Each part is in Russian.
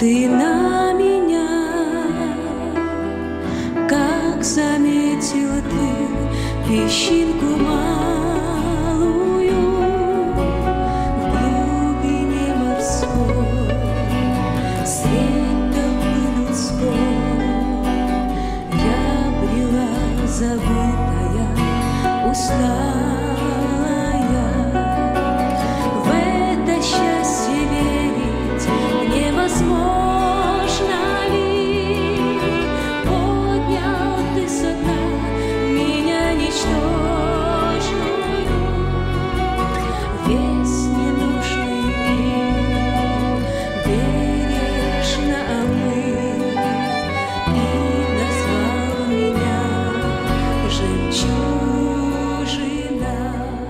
ты на меня, как заметил ты песчинку малую в глубине морской, толпы людской. Я брела забытая, усталая,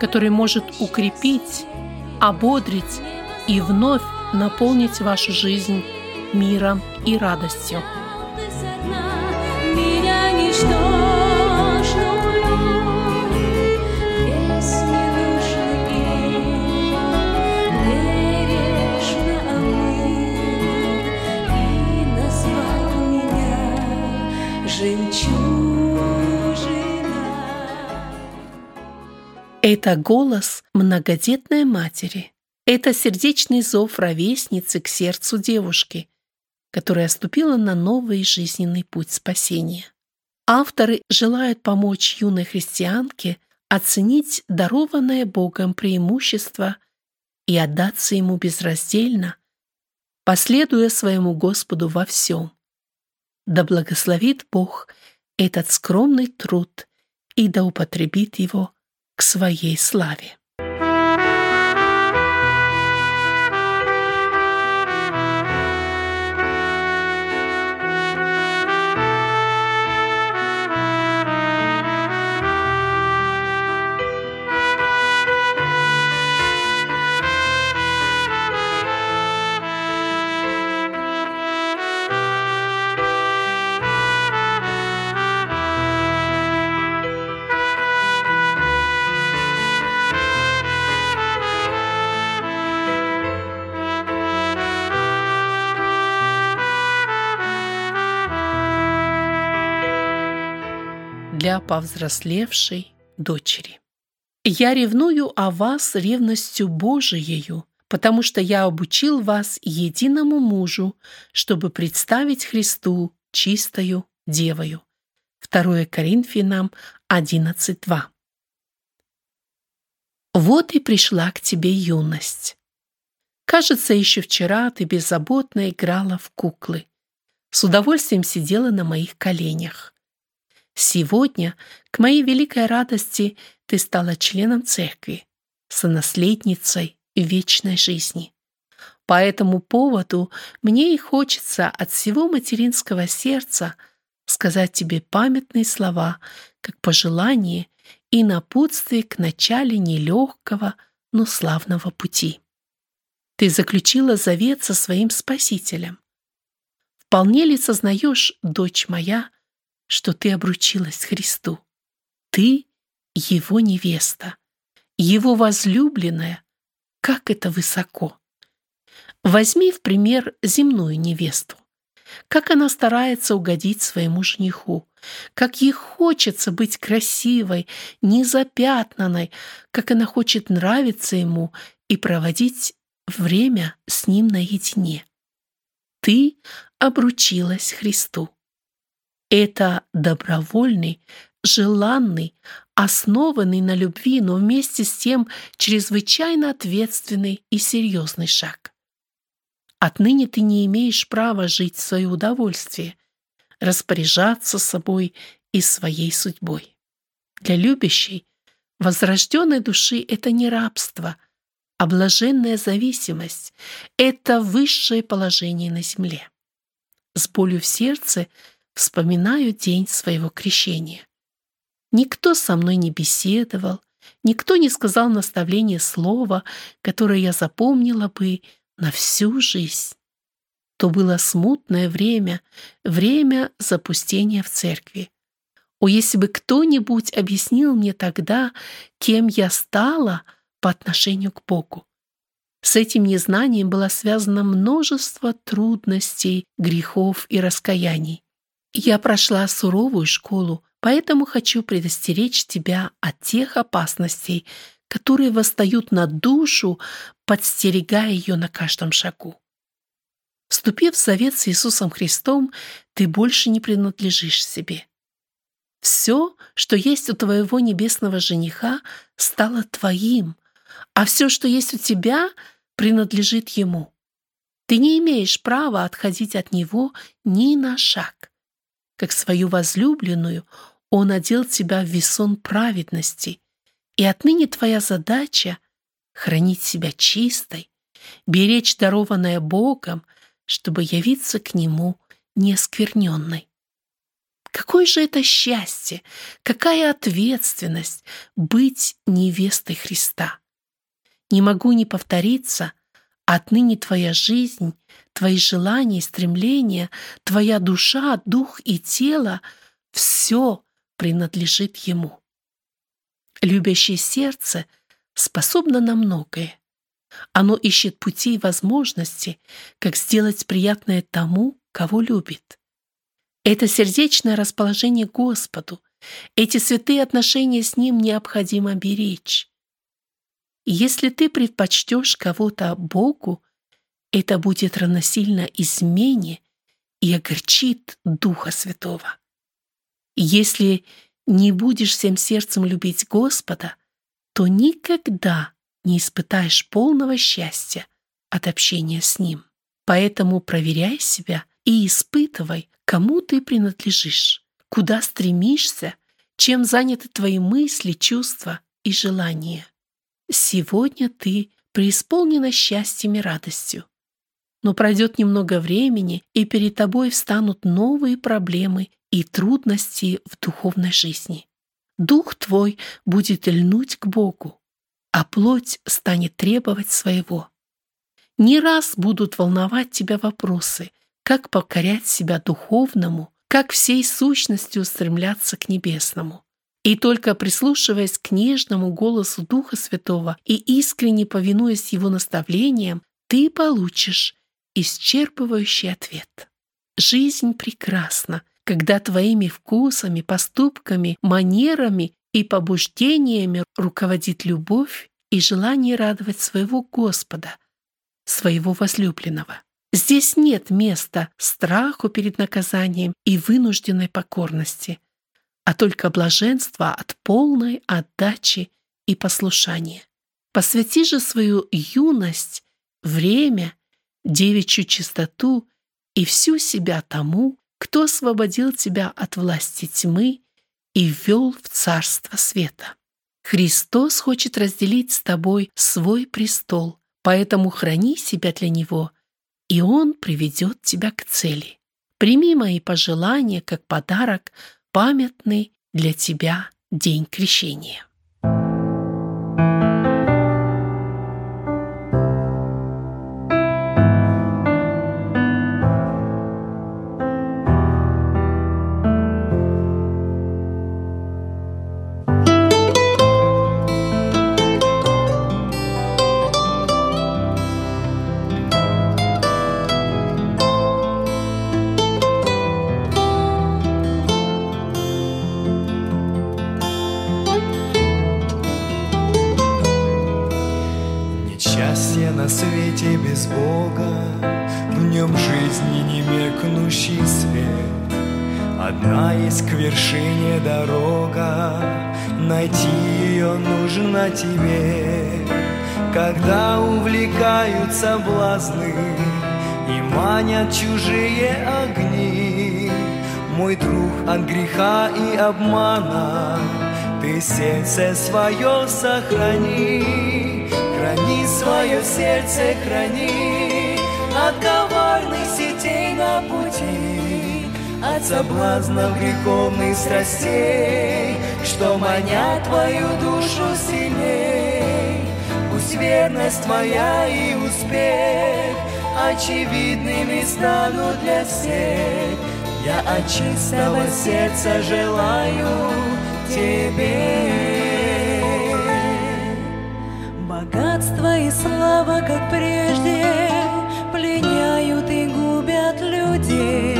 который может укрепить, ободрить и вновь наполнить вашу жизнь миром и радостью. Это голос многодетной матери. Это сердечный зов ровесницы к сердцу девушки, которая ступила на новый жизненный путь спасения. Авторы желают помочь юной христианке оценить дарованное Богом преимущество и отдаться Ему безраздельно, последуя своему Господу во всем. Да благословит Бог этот скромный труд и да употребит его к своей славе. Для повзрослевшей дочери. Я ревную о вас ревностью Божиею, потому что я обучил вас единому мужу, чтобы представить Христу чистою девою. 2 Коринфянам 11.2 Вот и пришла к тебе юность. Кажется, еще вчера ты беззаботно играла в куклы. С удовольствием сидела на моих коленях. Сегодня, к моей великой радости, ты стала членом церкви, сонаследницей вечной жизни. По этому поводу мне и хочется от всего материнского сердца сказать тебе памятные слова, как пожелание и напутствие к начале нелегкого, но славного пути. Ты заключила завет со своим Спасителем. Вполне ли сознаешь, дочь моя, что ты обручилась Христу. Ты — Его невеста, Его возлюбленная. Как это высоко! Возьми в пример земную невесту. Как она старается угодить своему жениху, как ей хочется быть красивой, незапятнанной, как она хочет нравиться ему и проводить время с ним наедине. Ты обручилась Христу. Это добровольный, желанный, основанный на любви, но вместе с тем чрезвычайно ответственный и серьезный шаг. Отныне ты не имеешь права жить в свое удовольствие, распоряжаться собой и своей судьбой. Для любящей, возрожденной души это не рабство, а блаженная зависимость, это высшее положение на земле. с болью в сердце вспоминаю день своего крещения. Никто со мной не беседовал, никто не сказал наставления слова, которое я запомнила бы на всю жизнь. То было смутное время, время запустения в церкви. О, если бы кто-нибудь объяснил мне тогда, кем я стала по отношению к Богу. С этим незнанием было связано множество трудностей, грехов и раскаяний. Я прошла суровую школу, поэтому хочу предостеречь тебя от тех опасностей, которые восстают на душу, подстерегая ее на каждом шагу. Вступив в завет с Иисусом Христом, ты больше не принадлежишь себе. Все, что есть у твоего небесного жениха, стало твоим, а все, что есть у тебя, принадлежит ему. Ты не имеешь права отходить от него ни на шаг. Как свою возлюбленную, он одел тебя в весон праведности, и отныне твоя задача — хранить себя чистой, беречь дарованное Богом, чтобы явиться к Нему неоскверненной. Какое же это счастье, какая ответственность быть невестой Христа. Не могу не повториться, отныне твоя жизнь, твои желания и стремления, твоя душа, дух и тело — все принадлежит Ему. Любящее сердце способно на многое. Оно ищет пути и возможности, как сделать приятное тому, кого любит. Это сердечное расположение Господу, эти святые отношения с Ним необходимо беречь. Если ты предпочтешь кого-то Богу, это будет равносильно измене и огорчит Духа Святого. Если не будешь всем сердцем любить Господа, то никогда не испытаешь полного счастья от общения с Ним. Поэтому проверяй себя и испытывай, кому ты принадлежишь, куда стремишься, чем заняты твои мысли, чувства и желания. Сегодня ты преисполнена счастьем и радостью. Но пройдет немного времени, и перед тобой встанут новые проблемы и трудности в духовной жизни. Дух твой будет льнуть к Богу, а плоть станет требовать своего. Не раз будут волновать тебя вопросы, как покорять себя духовному, как всей сущностью стремляться к небесному. И только прислушиваясь к нежному голосу Духа Святого и искренне повинуясь Его наставлениям, ты получишь исчерпывающий ответ. Жизнь прекрасна, когда твоими вкусами, поступками, манерами и побуждениями руководит любовь и желание радовать своего Господа, своего возлюбленного. Здесь нет места страху перед наказанием и вынужденной покорности, а только блаженство от полной отдачи и послушания. Посвяти же свою юность, время, девичью чистоту и всю себя тому, кто освободил тебя от власти тьмы и ввел в царство света. Христос хочет разделить с тобой свой престол, поэтому храни себя для Него, и Он приведет тебя к цели. Прими мои пожелания как подарок, памятный для тебя день крещения. Сердце свое сохрани. Храни сердце храни от коварных сетей на пути. от соблазнов греховных страстей, что манят твою душу сильней. Пусть верность твоя и успех очевидными станут для всех. Я от чистого сердца желаю тебе. Богатство и слава, как прежде, пленяют и губят людей.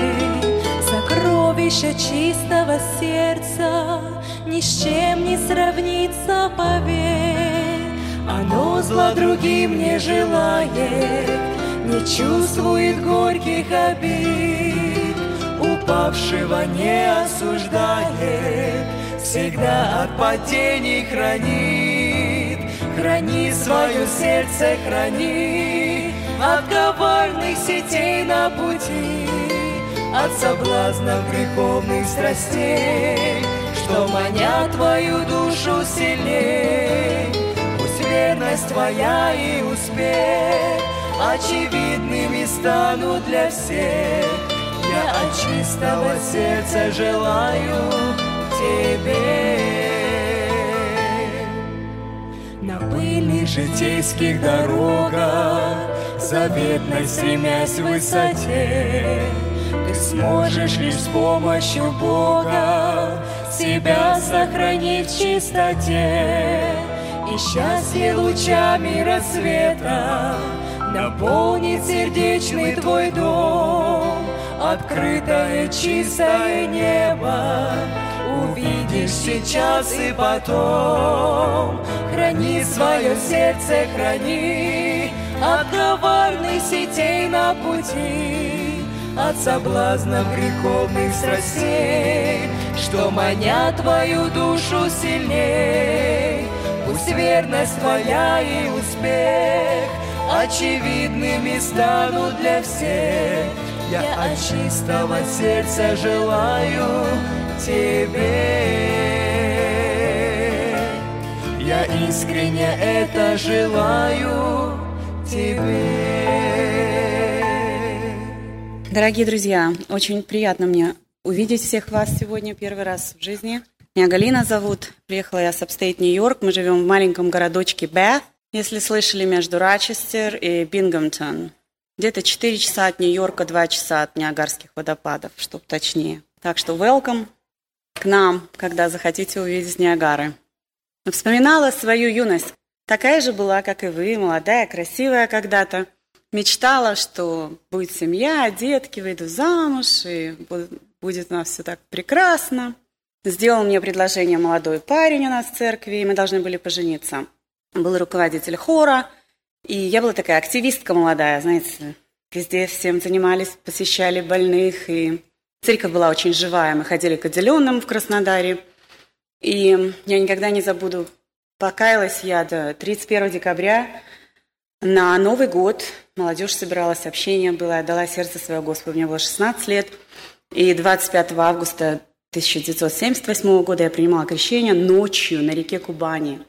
Сокровища чистого сердца ни с чем не сравнится, поверь. Оно зла другим не желает, не чувствует горьких обид, упавшего не осуждает, всегда от падений хранит. Храни свое сердце, храни от коварных сетей на пути, от соблазнов греховных страстей, что манят твою душу сильней. Пусть верность твоя и успех очевидными станут для всех. Я от чистого сердца желаю тебе. Пыльных житейских дорогах, заветной стремясь в высоте, ты сможешь лишь с помощью Бога себя сохранить в чистоте. И счастье лучами рассвета наполнит сердечный твой дом. Открытое чистое небо увидишь сейчас и потом. Храни свое сердце, храни от коварных сетей на пути, от соблазнов греховных страстей, что манят твою душу сильней. Пусть верность твоя и успех очевидными станут для всех. Я от чистого сердца желаю тебе. Я искренне это желаю тебе. Дорогие друзья, очень приятно мне увидеть всех вас сегодня первый раз в жизни. Меня Галина зовут. Приехала я с upstate Нью-Йорк. Мы живем в маленьком городочке Bath, если слышали, между Рочестер и Бингемтон. Где-то 4 часа от Нью-Йорка, 2 часа от Ниагарских водопадов, чтобы точнее. Так что welcome к нам, когда захотите увидеть Ниагары. Вспоминала свою юность. Такая же была, как и вы, молодая, красивая когда-то. Мечтала, что будет семья, детки, выйду замуж, и будет у нас все так прекрасно. Сделал мне предложение молодой парень у нас в церкви, и мы должны были пожениться. Был руководитель хора, и я была такая активистка молодая, знаете, везде всем занимались, посещали больных, и церковь была очень живая. Мы ходили к отделенным в Краснодаре, и я никогда не забуду, покаялась я до 31 декабря на Новый год. Молодежь собиралась, общение было, я дала сердце свое Господу, мне было 16 лет, и 25 августа 1978 года я принимала крещение ночью на реке Кубани.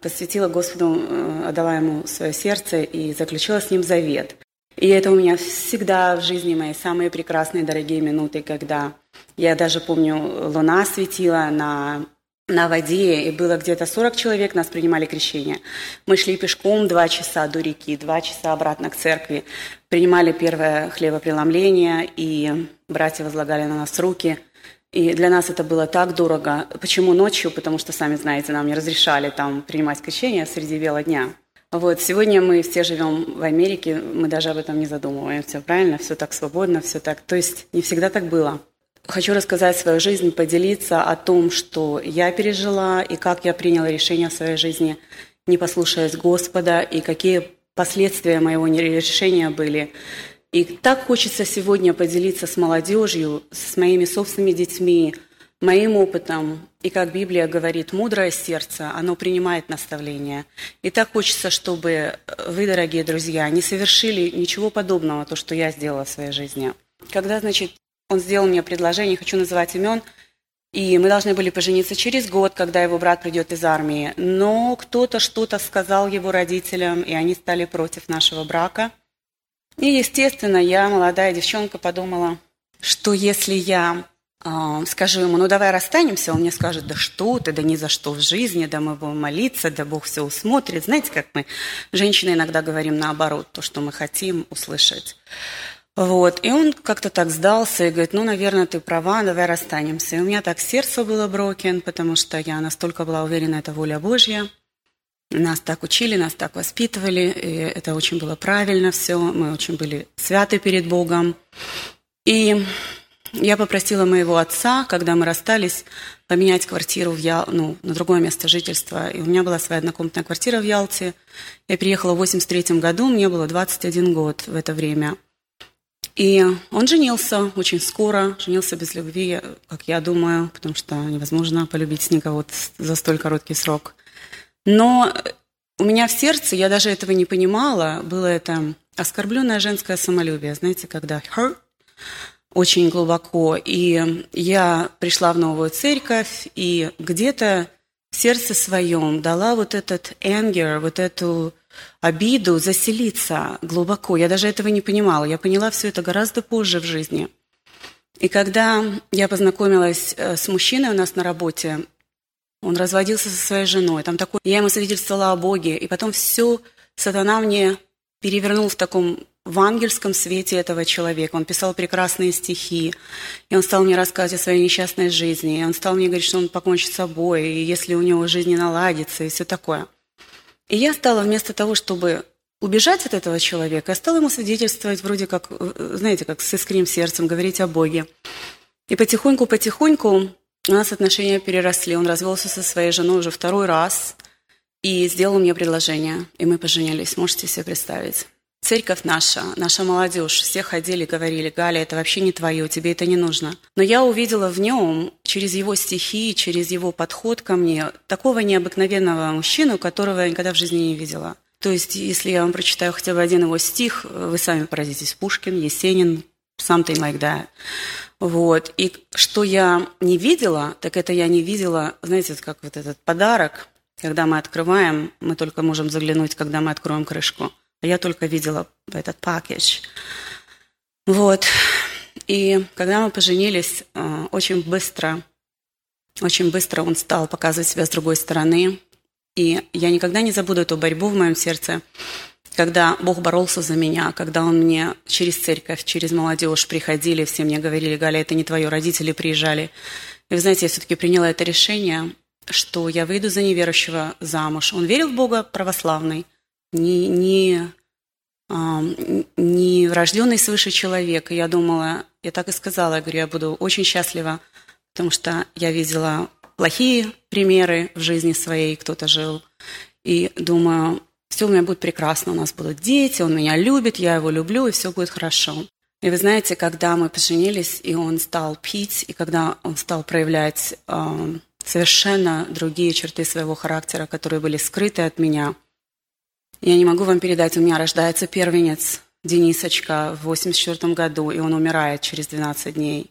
Посвятила Господу, э, отдала Ему свое сердце и заключила с Ним завет. И это у меня всегда в жизни мои самые прекрасные, дорогие минуты, когда я даже помню, луна светила на, на воде, и было где-то 40 человек, нас принимали крещение. Мы шли пешком два часа до реки, два часа обратно к церкви, принимали первое хлебопреломление, и братья возлагали на нас руки – и для нас это было так дорого. Почему ночью? Потому что, сами знаете, нам не разрешали там принимать крещение среди бела дня. Вот, сегодня мы все живем в Америке, мы даже об этом не задумываемся, правильно? Все так свободно, все так. То есть не всегда так было. Хочу рассказать свою жизнь, поделиться о том, что я пережила и как я приняла решение в своей жизни, не послушаясь Господа, и какие последствия моего решения были. И так хочется сегодня поделиться с молодежью, с моими собственными детьми, моим опытом. И как Библия говорит, мудрое сердце, оно принимает наставления. И так хочется, чтобы вы, дорогие друзья, не совершили ничего подобного, то, что я сделала в своей жизни. Когда, значит, он сделал мне предложение, хочу называть имен, и мы должны были пожениться через год, когда его брат придет из армии. Но кто-то что-то сказал его родителям, и они стали против нашего брака – и, естественно, я, молодая девчонка, подумала, что если я э, скажу ему, ну давай расстанемся, он мне скажет, да что ты, да ни за что в жизни, да мы будем молиться, да Бог все усмотрит. Знаете, как мы, женщины, иногда говорим наоборот, то, что мы хотим услышать. Вот. И он как-то так сдался и говорит, ну, наверное, ты права, давай расстанемся. И у меня так сердце было брокен, потому что я настолько была уверена, это воля Божья. Нас так учили, нас так воспитывали, и это очень было правильно все, мы очень были святы перед Богом. И я попросила моего отца, когда мы расстались, поменять квартиру в Ял... ну, на другое место жительства. И у меня была своя однокомнатная квартира в Ялте. Я приехала в 83 году, мне было 21 год в это время – и он женился очень скоро, женился без любви, как я думаю, потому что невозможно полюбить никого за столь короткий срок. Но у меня в сердце, я даже этого не понимала, было это оскорбленное женское самолюбие, знаете, когда hurt очень глубоко. И я пришла в новую церковь, и где-то в сердце своем дала вот этот anger, вот эту обиду заселиться глубоко. Я даже этого не понимала. Я поняла все это гораздо позже в жизни. И когда я познакомилась э, с мужчиной у нас на работе, он разводился со своей женой. Там такой, я ему свидетельствовала о Боге, и потом все сатана мне перевернул в таком в ангельском свете этого человека. Он писал прекрасные стихи, и он стал мне рассказывать о своей несчастной жизни, и он стал мне говорить, что он покончит с собой, и если у него жизнь не наладится, и все такое – и я стала вместо того, чтобы убежать от этого человека, я стала ему свидетельствовать вроде как, знаете, как с искренним сердцем, говорить о Боге. И потихоньку-потихоньку у нас отношения переросли. Он развелся со своей женой уже второй раз и сделал мне предложение. И мы поженились. Можете себе представить? Церковь наша, наша молодежь, все ходили, говорили, Галя, это вообще не твое, тебе это не нужно. Но я увидела в нем, через его стихи, через его подход ко мне, такого необыкновенного мужчину, которого я никогда в жизни не видела. То есть, если я вам прочитаю хотя бы один его стих, вы сами поразитесь. Пушкин, Есенин, something like that. Вот. И что я не видела, так это я не видела, знаете, как вот этот подарок, когда мы открываем, мы только можем заглянуть, когда мы откроем крышку. Я только видела этот пакет. Вот. И когда мы поженились, э, очень быстро, очень быстро он стал показывать себя с другой стороны. И я никогда не забуду эту борьбу в моем сердце, когда Бог боролся за меня, когда Он мне через церковь, через молодежь приходили, все мне говорили, Галя, это не твое, родители приезжали. И вы знаете, я все-таки приняла это решение, что я выйду за неверующего замуж. Он верил в Бога православный – не, не, не рожденный свыше человек. И я думала, я так и сказала, я говорю, я буду очень счастлива, потому что я видела плохие примеры в жизни своей, кто-то жил. И думаю, все у меня будет прекрасно, у нас будут дети, он меня любит, я его люблю, и все будет хорошо. И вы знаете, когда мы поженились, и он стал пить, и когда он стал проявлять э, совершенно другие черты своего характера, которые были скрыты от меня – я не могу вам передать, у меня рождается первенец Денисочка в 84 году, и он умирает через 12 дней.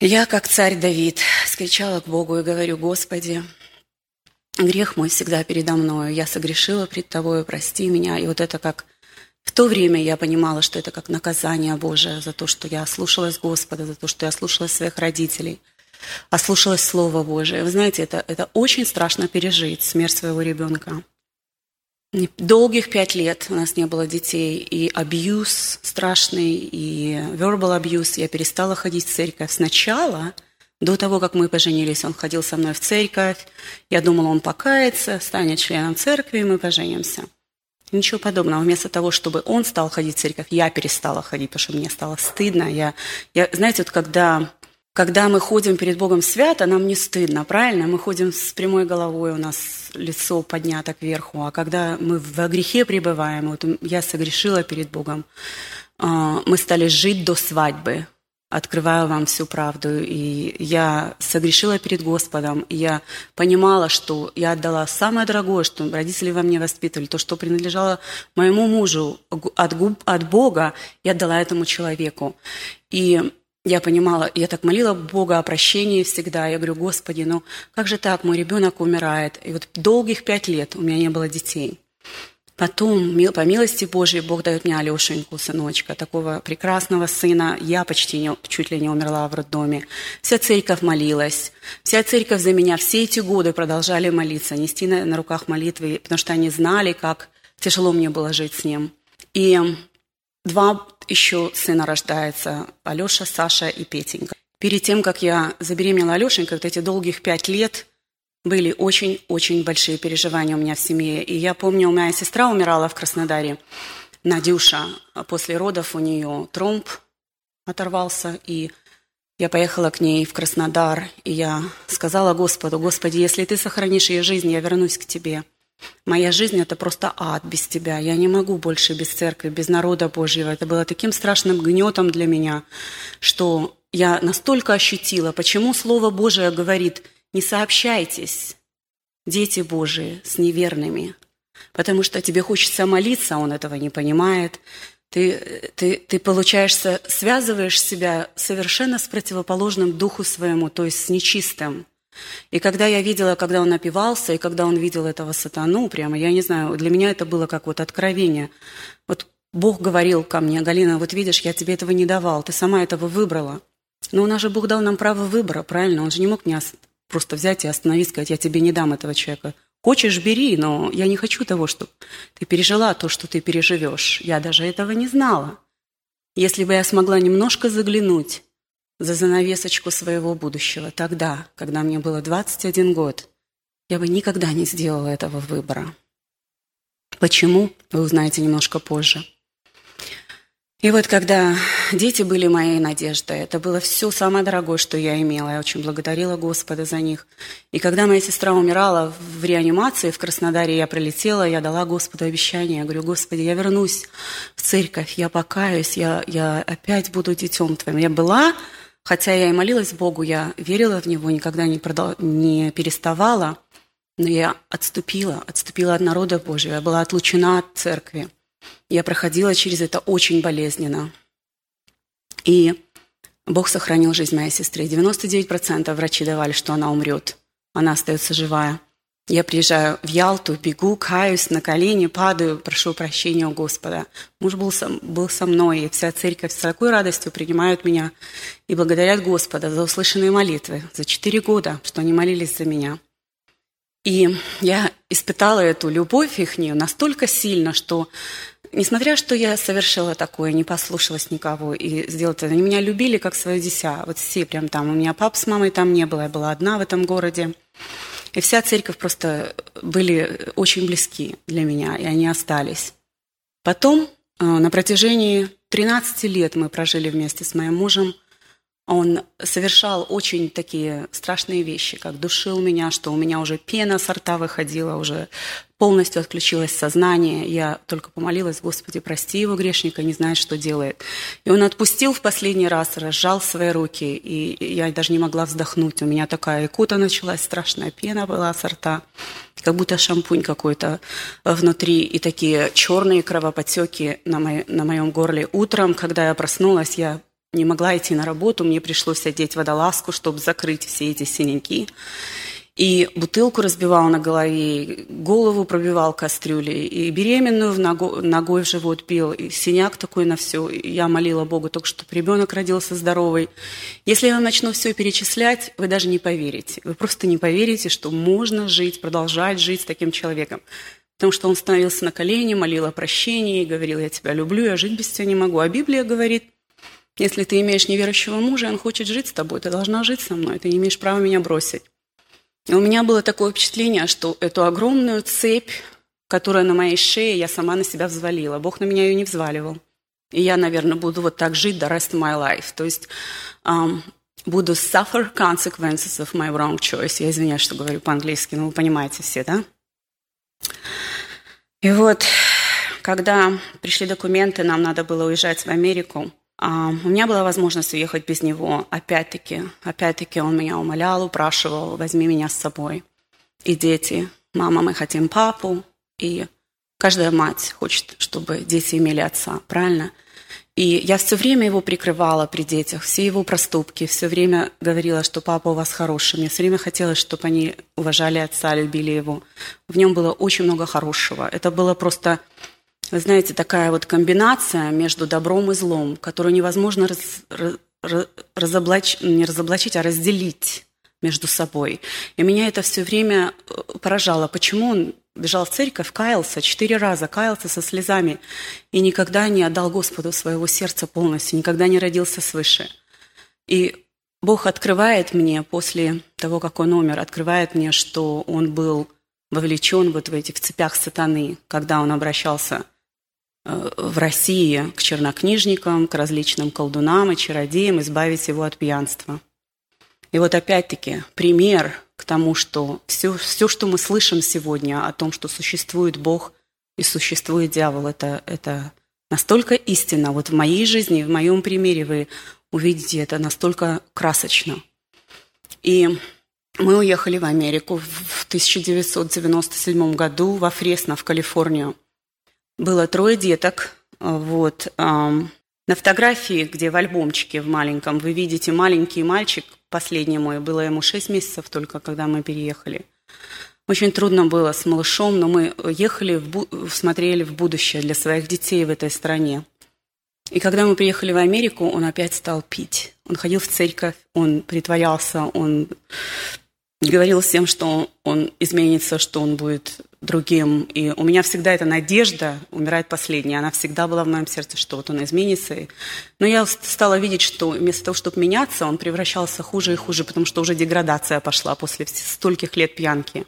Я, как царь Давид, скричала к Богу и говорю, Господи, грех мой всегда передо мною, я согрешила пред Тобою, прости меня. И вот это как... В то время я понимала, что это как наказание Божие за то, что я слушалась Господа, за то, что я слушалась своих родителей, ослушалась Слова Божие. Вы знаете, это, это очень страшно пережить, смерть своего ребенка. Долгих пять лет у нас не было детей, и абьюз страшный, и verbal абьюз. Я перестала ходить в церковь. Сначала, до того, как мы поженились, он ходил со мной в церковь. Я думала, он покается, станет членом церкви, и мы поженимся. Ничего подобного. Вместо того, чтобы он стал ходить в церковь, я перестала ходить, потому что мне стало стыдно. Я, я, знаете, вот когда когда мы ходим перед Богом свято, нам не стыдно, правильно? Мы ходим с прямой головой, у нас лицо поднято кверху. А когда мы в грехе пребываем, вот я согрешила перед Богом, а, мы стали жить до свадьбы. Открываю вам всю правду. И я согрешила перед Господом. И я понимала, что я отдала самое дорогое, что родители во мне воспитывали, то, что принадлежало моему мужу от, от Бога, я отдала этому человеку. И я понимала, я так молила Бога о прощении всегда. Я говорю, Господи, ну как же так, мой ребенок умирает. И вот долгих пять лет у меня не было детей. Потом, по милости Божьей, Бог дает мне Алешеньку, сыночка, такого прекрасного сына. Я почти не, чуть ли не умерла в роддоме. Вся церковь молилась. Вся церковь за меня все эти годы продолжали молиться, нести на, на руках молитвы, потому что они знали, как тяжело мне было жить с ним. И два еще сына рождается, Алеша, Саша и Петенька. Перед тем, как я забеременела Алешенькой, вот эти долгих пять лет – были очень-очень большие переживания у меня в семье. И я помню, у меня сестра умирала в Краснодаре, Надюша. После родов у нее тромб оторвался, и я поехала к ней в Краснодар, и я сказала Господу, Господи, если Ты сохранишь ее жизнь, я вернусь к Тебе. Моя жизнь – это просто ад без Тебя. Я не могу больше без церкви, без народа Божьего. Это было таким страшным гнетом для меня, что я настолько ощутила, почему Слово Божие говорит – не сообщайтесь, дети Божии, с неверными, потому что тебе хочется молиться, а он этого не понимает. Ты, ты, ты получаешься, связываешь себя совершенно с противоположным духу своему, то есть с нечистым. И когда я видела, когда он напивался, и когда он видел этого сатану, прямо, я не знаю, для меня это было как вот откровение. Вот Бог говорил ко мне, Галина, вот видишь, я тебе этого не давал, ты сама этого выбрала. Но у нас же Бог дал нам право выбора, правильно? Он же не мог меня просто взять и остановить, сказать, я тебе не дам этого человека. Хочешь, бери, но я не хочу того, чтобы ты пережила то, что ты переживешь. Я даже этого не знала. Если бы я смогла немножко заглянуть за занавесочку своего будущего тогда, когда мне было 21 год, я бы никогда не сделала этого выбора. Почему, вы узнаете немножко позже. И вот когда дети были моей надеждой, это было все самое дорогое, что я имела. Я очень благодарила Господа за них. И когда моя сестра умирала в реанимации в Краснодаре, я прилетела, я дала Господу обещание. Я говорю, Господи, я вернусь в церковь, я покаюсь, я, я опять буду детем Твоим. Я была, хотя я и молилась Богу, я верила в Него, никогда не, продал, не переставала, но я отступила, отступила от народа Божьего, я была отлучена от церкви. Я проходила через это очень болезненно. И Бог сохранил жизнь моей сестры. 99% врачи давали, что она умрет. Она остается живая. Я приезжаю в Ялту, бегу, каюсь на колени, падаю, прошу прощения у Господа. Муж был со, был со мной, и вся церковь с такой радостью принимают меня и благодарят Господа за услышанные молитвы, за четыре года, что они молились за меня. И я испытала эту любовь их настолько сильно, что Несмотря, что я совершила такое, не послушалась никого и сделала это, они меня любили как свое дитя. Вот все прям там. У меня пап с мамой там не было, я была одна в этом городе. И вся церковь просто были очень близки для меня, и они остались. Потом э, на протяжении 13 лет мы прожили вместе с моим мужем – он совершал очень такие страшные вещи, как душил меня, что у меня уже пена с рта выходила, уже полностью отключилось сознание. Я только помолилась, Господи, прости его грешника, не знает, что делает. И он отпустил в последний раз, разжал свои руки, и я даже не могла вздохнуть. У меня такая икота началась, страшная пена была с рта, как будто шампунь какой-то внутри, и такие черные кровоподтеки на, мо- на моем горле. Утром, когда я проснулась, я не могла идти на работу, мне пришлось одеть водолазку, чтобы закрыть все эти синяки. И бутылку разбивал на голове, голову пробивал кастрюлей, и беременную в ногу, ногой в живот бил, и синяк такой на все. Я молила Бога только, чтобы ребенок родился здоровый. Если я вам начну все перечислять, вы даже не поверите. Вы просто не поверите, что можно жить, продолжать жить с таким человеком. Потому что он становился на колени, молил о прощении, говорил, я тебя люблю, я жить без тебя не могу. А Библия говорит – если ты имеешь неверующего мужа, и он хочет жить с тобой, ты должна жить со мной, ты не имеешь права меня бросить. И у меня было такое впечатление, что эту огромную цепь, которая на моей шее, я сама на себя взвалила. Бог на меня ее не взваливал. И я, наверное, буду вот так жить the rest of my life. То есть um, буду suffer consequences of my wrong choice. Я извиняюсь, что говорю по-английски, но вы понимаете все, да? И вот, когда пришли документы, нам надо было уезжать в Америку. А, у меня была возможность уехать без него. Опять-таки, опять-таки он меня умолял, упрашивал, возьми меня с собой. И дети, мама, мы хотим папу. И каждая мать хочет, чтобы дети имели отца, правильно? И я все время его прикрывала при детях, все его проступки, все время говорила, что папа у вас хороший. Мне все время хотелось, чтобы они уважали отца, любили его. В нем было очень много хорошего. Это было просто, знаете, такая вот комбинация между добром и злом, которую невозможно раз, раз, разоблач, не разоблачить, а разделить между собой. И меня это все время э, поражало. Почему он бежал в церковь, каялся, четыре раза каялся со слезами и никогда не отдал Господу своего сердца полностью, никогда не родился свыше. И Бог открывает мне после того, как он умер, открывает мне, что он был вовлечен вот в этих цепях сатаны, когда он обращался в России к чернокнижникам, к различным колдунам и чародеям, избавить его от пьянства. И вот опять-таки пример к тому, что все, все, что мы слышим сегодня о том, что существует Бог и существует дьявол, это, это настолько истинно. Вот в моей жизни, в моем примере вы увидите это настолько красочно. И мы уехали в Америку в 1997 году во Фресно, в Калифорнию. Было трое деток. Вот. На фотографии, где в альбомчике в маленьком, вы видите маленький мальчик, последний мой, было ему 6 месяцев только, когда мы переехали. Очень трудно было с малышом, но мы ехали, в бу- смотрели в будущее для своих детей в этой стране. И когда мы приехали в Америку, он опять стал пить. Он ходил в церковь, он притворялся, он говорил всем, что он изменится, что он будет другим. И у меня всегда эта надежда умирает последняя. Она всегда была в моем сердце, что вот он изменится. Но я стала видеть, что вместо того, чтобы меняться, он превращался хуже и хуже, потому что уже деградация пошла после стольких лет пьянки.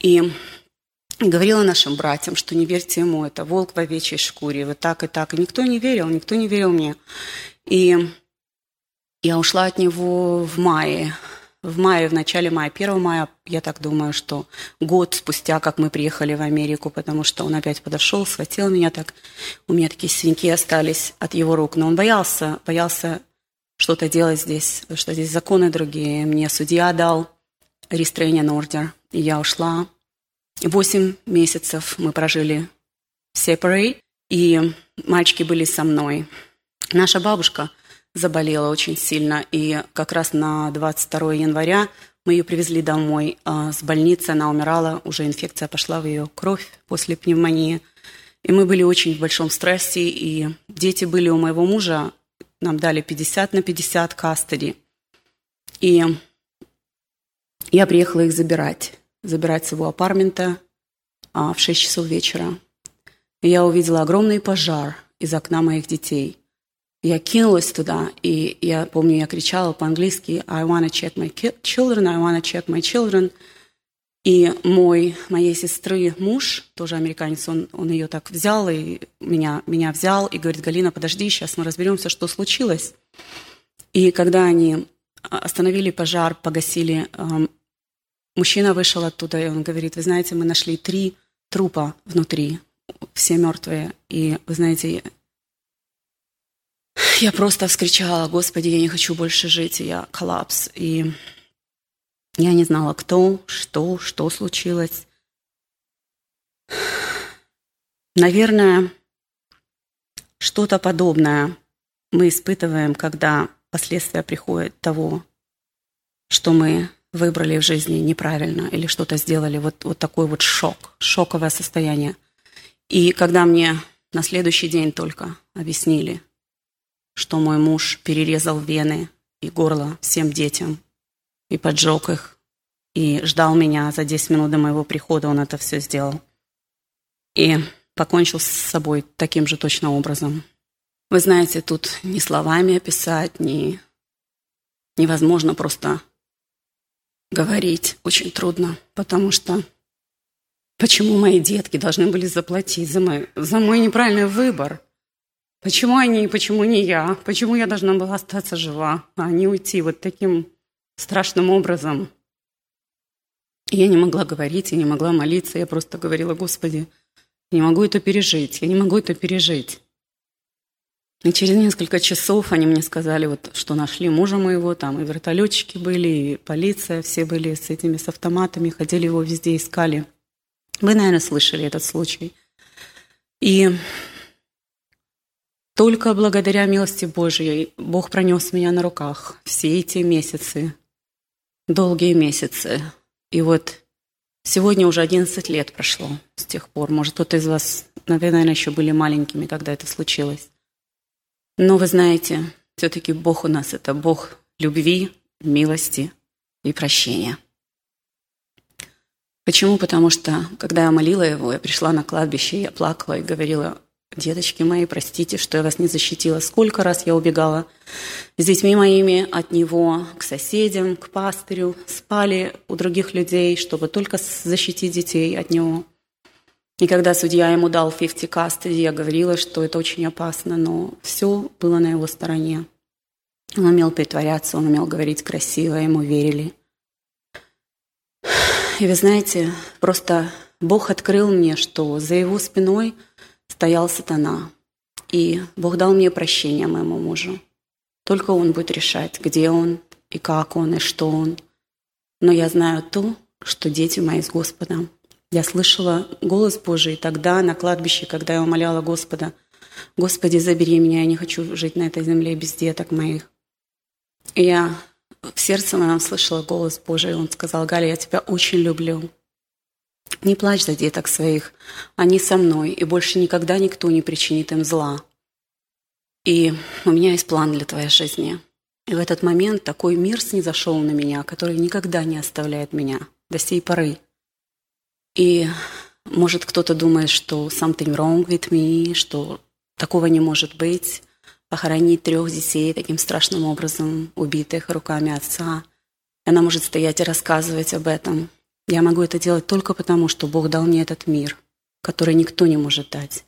И говорила нашим братьям, что не верьте ему, это волк в овечьей шкуре, вот так и так. И никто не верил, никто не верил мне. И я ушла от него в мае в мае, в начале мая, 1 мая, я так думаю, что год спустя, как мы приехали в Америку, потому что он опять подошел, схватил меня так, у меня такие синяки остались от его рук, но он боялся, боялся что-то делать здесь, потому что здесь законы другие. Мне судья дал restraining order, и я ушла. Восемь месяцев мы прожили separate, и мальчики были со мной. Наша бабушка – заболела очень сильно, и как раз на 22 января мы ее привезли домой а с больницы, она умирала, уже инфекция пошла в ее кровь после пневмонии. И мы были очень в большом стрессе, и дети были у моего мужа, нам дали 50 на 50 кастери. И я приехала их забирать, забирать с его апартмента а, в 6 часов вечера. И я увидела огромный пожар из окна моих детей – я кинулась туда, и я помню, я кричала по-английски «I wanna check my children, I wanna check my children». И мой, моей сестры муж, тоже американец, он, он ее так взял, и меня, меня взял, и говорит, Галина, подожди, сейчас мы разберемся, что случилось. И когда они остановили пожар, погасили, эм, мужчина вышел оттуда, и он говорит, вы знаете, мы нашли три трупа внутри, все мертвые. И вы знаете, я просто вскричала, Господи, я не хочу больше жить, и я коллапс. И я не знала, кто, что, что случилось. Наверное, что-то подобное мы испытываем, когда последствия приходят того, что мы выбрали в жизни неправильно или что-то сделали. Вот, вот такой вот шок, шоковое состояние. И когда мне на следующий день только объяснили, что мой муж перерезал вены и горло всем детям и поджег их, и ждал меня за 10 минут до моего прихода, он это все сделал. И покончил с собой таким же точно образом. Вы знаете, тут ни словами описать, ни невозможно просто говорить. Очень трудно, потому что почему мои детки должны были заплатить за мой, за мой неправильный выбор? Почему они, почему не я? Почему я должна была остаться жива, а не уйти вот таким страшным образом? И я не могла говорить, я не могла молиться, я просто говорила, Господи, я не могу это пережить, я не могу это пережить. И через несколько часов они мне сказали, вот, что нашли мужа моего, там и вертолетчики были, и полиция, все были с этими, с автоматами, ходили его везде, искали. Вы, наверное, слышали этот случай. И только благодаря милости Божьей Бог пронес меня на руках все эти месяцы, долгие месяцы. И вот сегодня уже 11 лет прошло с тех пор. Может, кто-то из вас, наверное, еще были маленькими, когда это случилось. Но вы знаете, все-таки Бог у нас – это Бог любви, милости и прощения. Почему? Потому что, когда я молила его, я пришла на кладбище, я плакала и говорила, деточки мои, простите, что я вас не защитила. Сколько раз я убегала с детьми моими от него к соседям, к пастырю, спали у других людей, чтобы только защитить детей от него. И когда судья ему дал 50 custody, я говорила, что это очень опасно, но все было на его стороне. Он умел притворяться, он умел говорить красиво, ему верили – и вы знаете, просто Бог открыл мне, что за его спиной стоял сатана. И Бог дал мне прощение моему мужу. Только он будет решать, где он, и как он, и что он. Но я знаю то, что дети мои с Господом. Я слышала голос Божий тогда на кладбище, когда я умоляла Господа, «Господи, забери меня, я не хочу жить на этой земле без деток моих». И я в сердце моем слышала голос Божий, он сказал, Галя, я тебя очень люблю. Не плачь за деток своих, они со мной, и больше никогда никто не причинит им зла. И у меня есть план для твоей жизни. И в этот момент такой мир снизошел на меня, который никогда не оставляет меня до сей поры. И может кто-то думает, что something wrong with me, что такого не может быть похоронить трех детей таким страшным образом, убитых руками отца. Она может стоять и рассказывать об этом. Я могу это делать только потому, что Бог дал мне этот мир, который никто не может дать.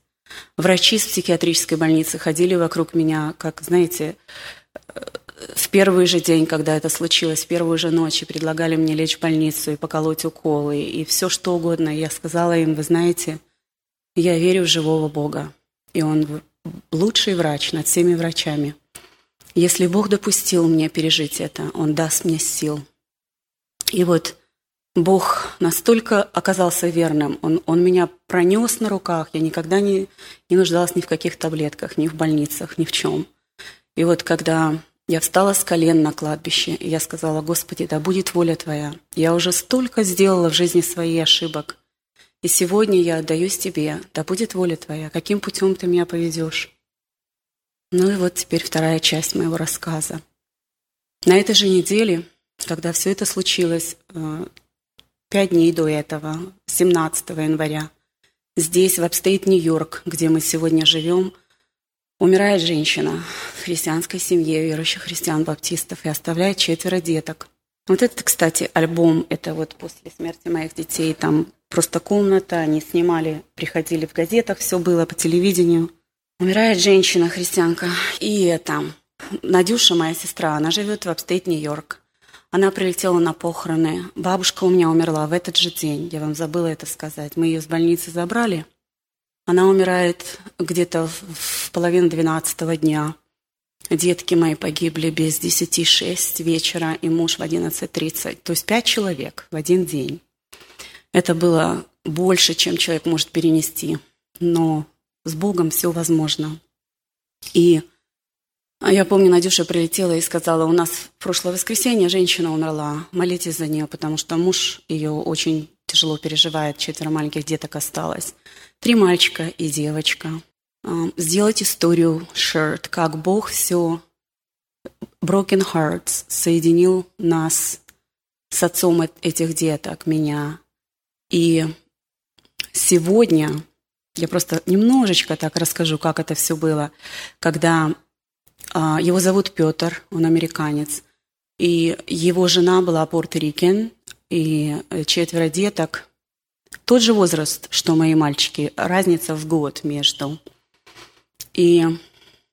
Врачи с психиатрической больницы ходили вокруг меня, как, знаете, в первый же день, когда это случилось, в первую же ночь, и предлагали мне лечь в больницу и поколоть уколы, и все что угодно. Я сказала им, вы знаете, я верю в живого Бога, и Он лучший врач над всеми врачами. Если Бог допустил мне пережить это, Он даст мне сил. И вот Бог настолько оказался верным, Он, он меня пронес на руках, я никогда не, не нуждалась ни в каких таблетках, ни в больницах, ни в чем. И вот когда я встала с колен на кладбище, и я сказала, Господи, да будет воля Твоя. Я уже столько сделала в жизни своей ошибок – и сегодня я отдаюсь тебе, да будет воля твоя, каким путем ты меня поведешь. Ну и вот теперь вторая часть моего рассказа. На этой же неделе, когда все это случилось, э, пять дней до этого, 17 января, здесь, в upstate Нью-Йорк, где мы сегодня живем, умирает женщина в христианской семье верующих христиан-баптистов и оставляет четверо деток. Вот этот, кстати, альбом, это вот после смерти моих детей, там просто комната, они снимали, приходили в газетах, все было по телевидению. Умирает женщина, христианка. И это, Надюша, моя сестра, она живет в upstate Нью-Йорк. Она прилетела на похороны. Бабушка у меня умерла в этот же день. Я вам забыла это сказать. Мы ее с больницы забрали. Она умирает где-то в половину двенадцатого дня. Детки мои погибли без десяти шесть вечера, и муж в одиннадцать тридцать. То есть пять человек в один день. Это было больше, чем человек может перенести. Но с Богом все возможно. И я помню, Надюша прилетела и сказала, у нас в прошлое воскресенье женщина умерла, молитесь за нее, потому что муж ее очень тяжело переживает, четверо маленьких деток осталось. Три мальчика и девочка. Сделать историю shirt, как Бог все Broken Hearts соединил нас с отцом этих деток, меня, и сегодня я просто немножечко так расскажу, как это все было, когда а, его зовут Петр, он американец, и его жена была порторикен, и четверо деток. Тот же возраст, что мои мальчики, разница в год между. И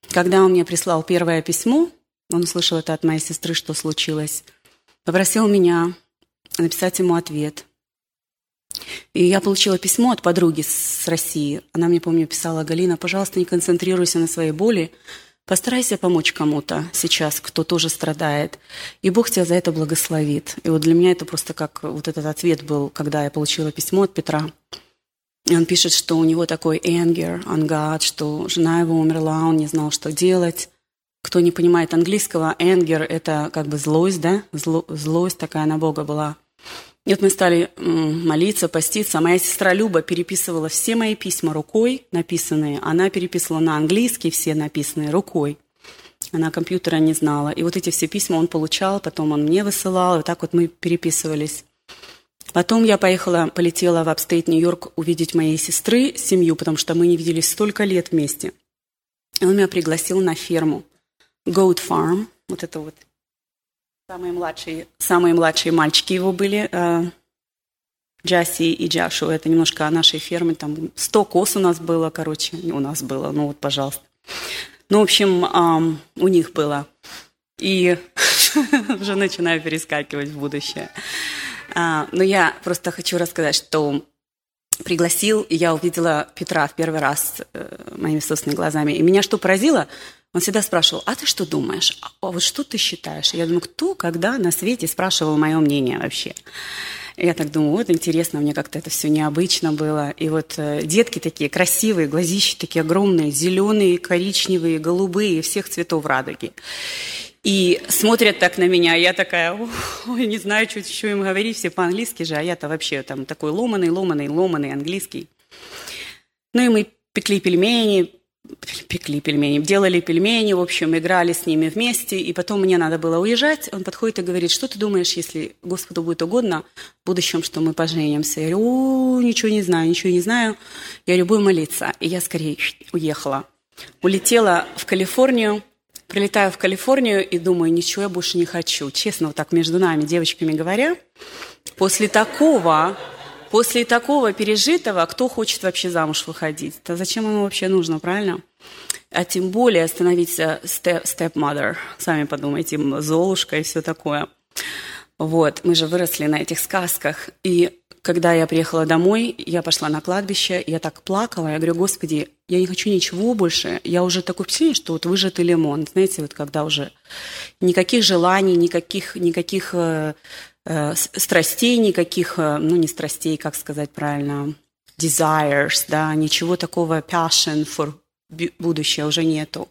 когда он мне прислал первое письмо, он услышал это от моей сестры, что случилось, попросил меня написать ему ответ – и я получила письмо от подруги с России. Она мне, помню, писала, Галина, пожалуйста, не концентрируйся на своей боли, постарайся помочь кому-то сейчас, кто тоже страдает, и Бог тебя за это благословит. И вот для меня это просто как вот этот ответ был, когда я получила письмо от Петра. И он пишет, что у него такой anger on God, что жена его умерла, он не знал, что делать. Кто не понимает английского, anger – это как бы злость, да? Зло, злость такая на Бога была. И вот мы стали молиться, поститься. Моя сестра Люба переписывала все мои письма рукой написанные. Она переписывала на английский все написанные рукой. Она компьютера не знала. И вот эти все письма он получал, потом он мне высылал. И вот так вот мы переписывались. Потом я поехала, полетела в upstate Нью-Йорк увидеть моей сестры семью, потому что мы не виделись столько лет вместе. И он меня пригласил на ферму. Goat Farm, вот это вот. Самые младшие, самые младшие мальчики его были, э, Джасси и Джашу. Это немножко о нашей ферме. Там 100 коз у нас было, короче. У нас было, ну вот, пожалуйста. Ну, в общем, у них было. И уже начинаю перескакивать в будущее. А, но я просто хочу рассказать, что пригласил, и я увидела Петра в первый раз э, моими собственными глазами. И меня что поразило, он всегда спрашивал, а ты что думаешь? А вот что ты считаешь? Я думаю, кто, когда на свете спрашивал мое мнение вообще? Я так думаю, вот интересно, мне как-то это все необычно было. И вот э, детки такие красивые, глазищи такие огромные, зеленые, коричневые, голубые, всех цветов радуги. И смотрят так на меня, я такая, ой, не знаю, что еще им говорить, все по-английски же, а я-то вообще там такой ломаный, ломаный, ломаный английский. Ну и мы пекли пельмени, пекли пельмени, делали пельмени, в общем, играли с ними вместе, и потом мне надо было уезжать. Он подходит и говорит, что ты думаешь, если Господу будет угодно в будущем, что мы поженимся? Я говорю, о, ничего не знаю, ничего не знаю. Я люблю молиться. И я скорее уехала. Улетела в Калифорнию, Прилетаю в Калифорнию и думаю, ничего я больше не хочу. Честно, вот так между нами, девочками говоря, после такого, после такого пережитого, кто хочет вообще замуж выходить? Да зачем ему вообще нужно, правильно? А тем более становиться step, stepmother. Сами подумайте, Золушка и все такое. Вот, мы же выросли на этих сказках. И когда я приехала домой, я пошла на кладбище, я так плакала, я говорю, Господи, я не хочу ничего больше, я уже такое впечатление, что вот выжатый лимон, знаете, вот когда уже никаких желаний, никаких, никаких э, страстей, никаких, э, ну не страстей, как сказать правильно, desires, да, ничего такого passion for будущее уже нету.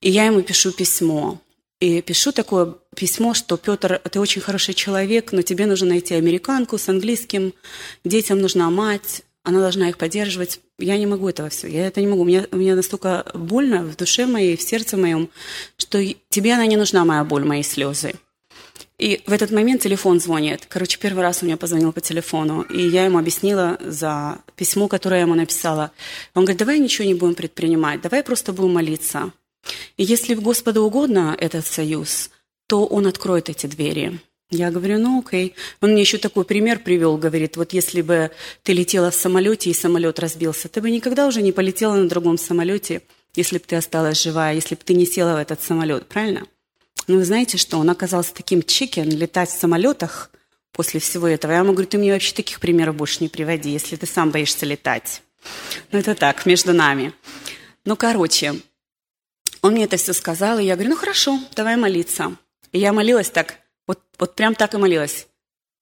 И я ему пишу письмо. И пишу такое письмо, что Петр, ты очень хороший человек, но тебе нужно найти американку с английским, детям нужна мать, она должна их поддерживать. Я не могу этого все, я это не могу. У меня настолько больно в душе моей, в сердце моем, что тебе она не нужна, моя боль, мои слезы. И в этот момент телефон звонит. Короче, первый раз он мне позвонил по телефону, и я ему объяснила за письмо, которое я ему написала. Он говорит, давай ничего не будем предпринимать, давай просто будем молиться. И если Господу угодно этот союз, то Он откроет эти двери. Я говорю, ну окей. Он мне еще такой пример привел, говорит, вот если бы ты летела в самолете и самолет разбился, ты бы никогда уже не полетела на другом самолете, если бы ты осталась живая, если бы ты не села в этот самолет, правильно? Ну, вы знаете что, он оказался таким чикен, летать в самолетах после всего этого. Я ему говорю, ты мне вообще таких примеров больше не приводи, если ты сам боишься летать. Ну, это так, между нами. Ну, короче, он мне это все сказал, и я говорю, ну хорошо, давай молиться. И я молилась так, вот, вот прям так и молилась.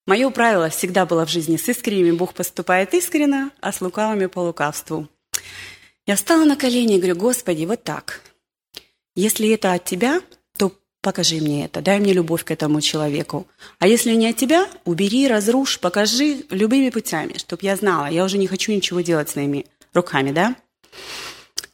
Мое правило всегда было в жизни с искренними Бог поступает искренно, а с лукавыми по лукавству. Я встала на колени и говорю, Господи, вот так. Если это от Тебя, покажи мне это, дай мне любовь к этому человеку. А если не от Тебя, убери, разрушь, покажи любыми путями, чтобы я знала, я уже не хочу ничего делать с своими руками, да?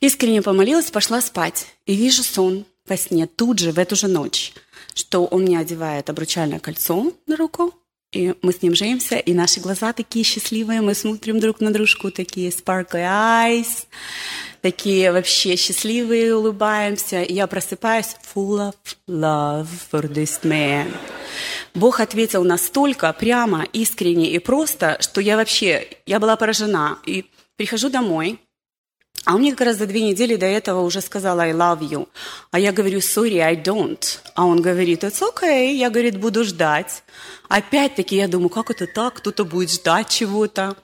Искренне помолилась, пошла спать. И вижу сон во сне тут же, в эту же ночь, что он мне одевает обручальное кольцо на руку, и мы с ним женимся, и наши глаза такие счастливые, мы смотрим друг на дружку, такие sparkly eyes, такие вообще счастливые, улыбаемся. И я просыпаюсь full of love for this man. Бог ответил настолько прямо, искренне и просто, что я вообще, я была поражена. И прихожу домой, а он мне как раз за две недели до этого уже сказал «I love you». А я говорю «Sorry, I don't». А он говорит «It's okay». Я, говорит, буду ждать. Опять-таки я думаю, как это так? Кто-то будет ждать чего-то.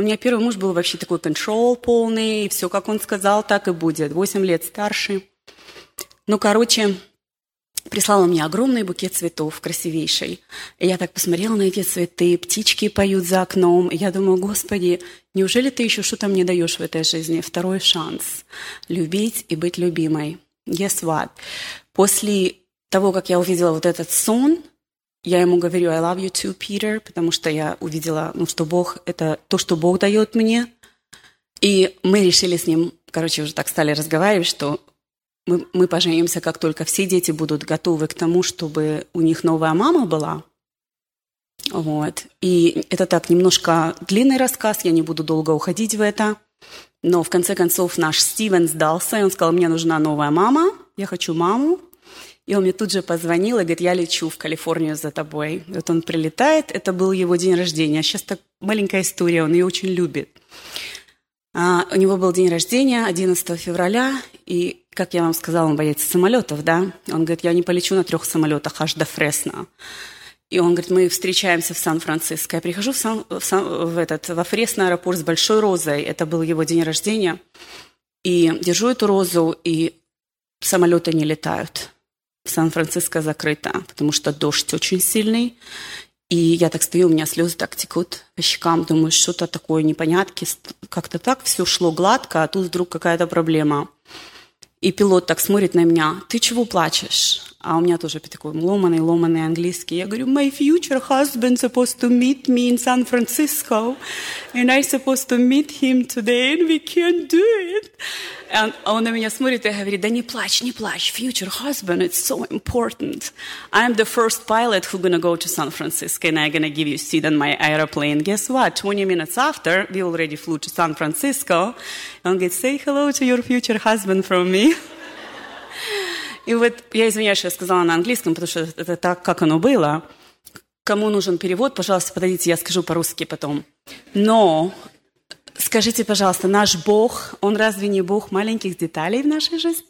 У меня первый муж был вообще такой контрол полный, и все, как он сказал, так и будет. Восемь лет старше. Ну, короче, прислала мне огромный букет цветов, красивейший. И я так посмотрела на эти цветы, птички поют за окном. И я думаю, Господи, неужели ты еще что-то мне даешь в этой жизни? Второй шанс. Любить и быть любимой. Guess what? После того, как я увидела вот этот сон, я ему говорю, I love you too, Peter, потому что я увидела, ну, что Бог – это то, что Бог дает мне. И мы решили с ним, короче, уже так стали разговаривать, что мы, мы поженимся, как только все дети будут готовы к тому, чтобы у них новая мама была. Вот. И это так немножко длинный рассказ, я не буду долго уходить в это. Но в конце концов наш Стивен сдался, и он сказал, мне нужна новая мама, я хочу маму. И он мне тут же позвонил и говорит, я лечу в Калифорнию за тобой. И вот он прилетает, это был его день рождения. Сейчас так маленькая история, он ее очень любит. А, у него был день рождения 11 февраля, и, как я вам сказала, он боится самолетов, да? Он говорит, я не полечу на трех самолетах аж до Фресно. И он говорит, мы встречаемся в Сан-Франциско. Я прихожу в, Сан, в, Сан, в этот, во Фресно аэропорт с большой розой. Это был его день рождения. И держу эту розу, и самолеты не летают. Сан-Франциско закрыто, потому что дождь очень сильный. И я так стою, у меня слезы так текут по щекам, думаю, что-то такое непонятки. Как-то так все шло гладко, а тут вдруг какая-то проблема. И пилот так смотрит на меня, ты чего плачешь? А у меня тоже такой ломаный, ломаный английский. Я говорю, my future husband supposed to meet me in San Francisco, and I supposed to meet him today, and we can't do it. А он на меня смотрит и говорит, да не плачь, не плачь, future husband, it's so important. I'm the first pilot who gonna go to San Francisco, and I'm gonna give you a seat on my airplane. Guess what? 20 minutes after, we already flew to San Francisco. Он говорит, say hello to your future husband from me. И вот я извиняюсь, я сказала на английском, потому что это так, как оно было. Кому нужен перевод, пожалуйста, подойдите, я скажу по-русски потом. Но скажите, пожалуйста, наш Бог, Он разве не Бог маленьких деталей в нашей жизни?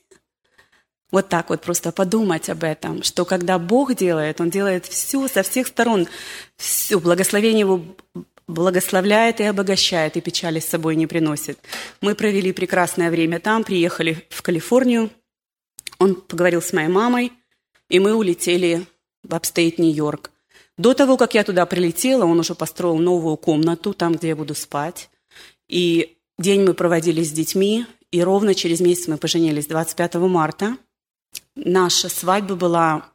Вот так вот просто подумать об этом, что когда Бог делает, Он делает все со всех сторон, все, благословение Его благословляет и обогащает, и печали с собой не приносит. Мы провели прекрасное время там, приехали в Калифорнию, он поговорил с моей мамой, и мы улетели в upstate Нью-Йорк. До того, как я туда прилетела, он уже построил новую комнату, там, где я буду спать. И день мы проводили с детьми, и ровно через месяц мы поженились, 25 марта. Наша свадьба была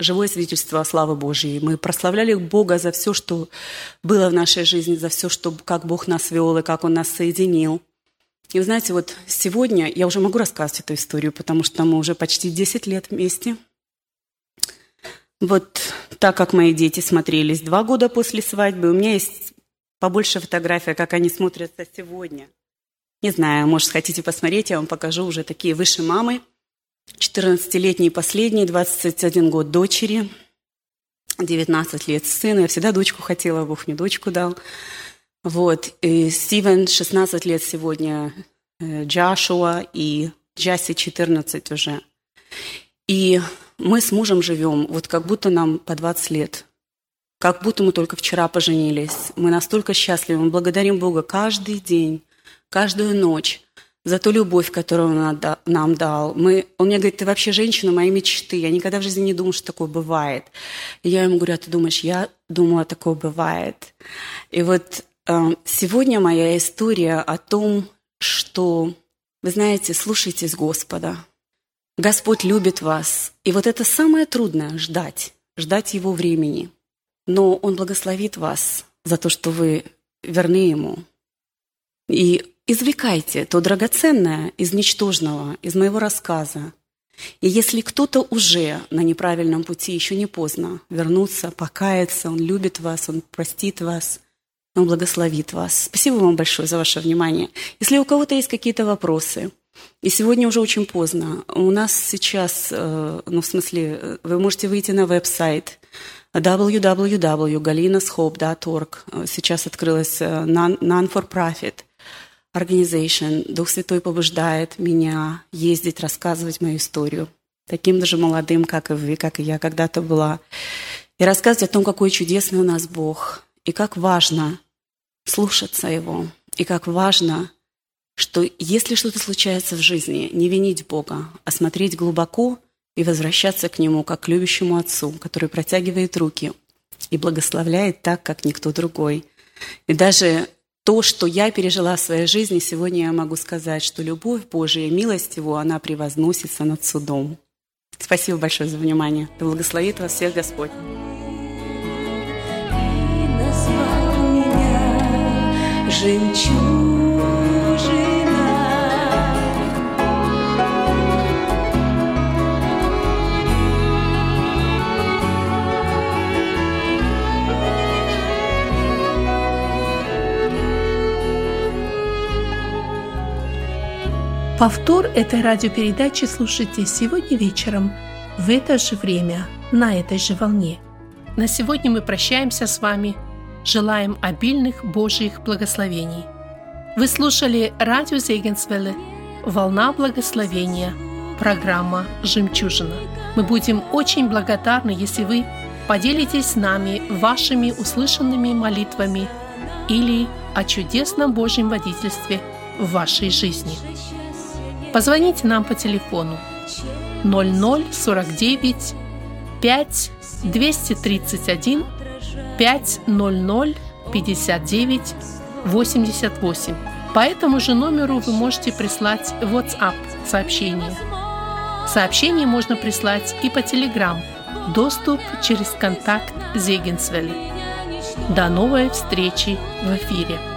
живое свидетельство о славе Божьей. Мы прославляли Бога за все, что было в нашей жизни, за все, что, как Бог нас вел и как Он нас соединил. И вы знаете, вот сегодня я уже могу рассказать эту историю, потому что мы уже почти 10 лет вместе. Вот так как мои дети смотрелись два года после свадьбы, у меня есть побольше фотографий, как они смотрятся сегодня. Не знаю, может, хотите посмотреть, я вам покажу уже такие выше мамы. 14-летний последний, 21 год дочери, 19 лет сына. Я всегда дочку хотела, Бог мне дочку дал. Вот, и Стивен 16 лет сегодня, э, Джашуа и Джасси 14 уже. И мы с мужем живем, вот как будто нам по 20 лет. Как будто мы только вчера поженились. Мы настолько счастливы, мы благодарим Бога каждый день, каждую ночь за ту любовь, которую Он нам дал. Мы, он мне говорит, ты вообще женщина моей мечты. Я никогда в жизни не думала, что такое бывает. И я ему говорю, а ты думаешь, я думала, такое бывает. И вот сегодня моя история о том, что, вы знаете, слушайтесь Господа. Господь любит вас. И вот это самое трудное – ждать, ждать Его времени. Но Он благословит вас за то, что вы верны Ему. И извлекайте то драгоценное из ничтожного, из моего рассказа. И если кто-то уже на неправильном пути, еще не поздно вернуться, покаяться, Он любит вас, Он простит вас – он благословит вас. Спасибо вам большое за ваше внимание. Если у кого-то есть какие-то вопросы, и сегодня уже очень поздно, у нас сейчас, э, ну, в смысле, э, вы можете выйти на веб-сайт www.galinashope.org. Сейчас открылась э, non-for-profit organization. Дух Святой побуждает меня ездить, рассказывать мою историю. Таким даже молодым, как и вы, как и я когда-то была. И рассказывать о том, какой чудесный у нас Бог, и как важно слушаться Его. И как важно, что если что-то случается в жизни, не винить Бога, а смотреть глубоко и возвращаться к Нему как к любящему Отцу, который протягивает руки и благословляет так, как никто другой. И даже то, что я пережила в своей жизни, сегодня я могу сказать, что любовь Божия, милость Его, она превозносится над судом. Спасибо большое за внимание. Да благословит вас всех Господь. Повтор этой радиопередачи слушайте сегодня вечером в это же время на этой же волне. На сегодня мы прощаемся с вами. Желаем обильных Божьих благословений. Вы слушали радио Зегенсвелле «Волна благословения», программа «Жемчужина». Мы будем очень благодарны, если вы поделитесь с нами вашими услышанными молитвами или о чудесном Божьем водительстве в вашей жизни. Позвоните нам по телефону 0049 5 231 500 59 88. По этому же номеру вы можете прислать WhatsApp сообщение. Сообщение можно прислать и по Telegram. Доступ через контакт Зегенсвелли. До новой встречи в эфире.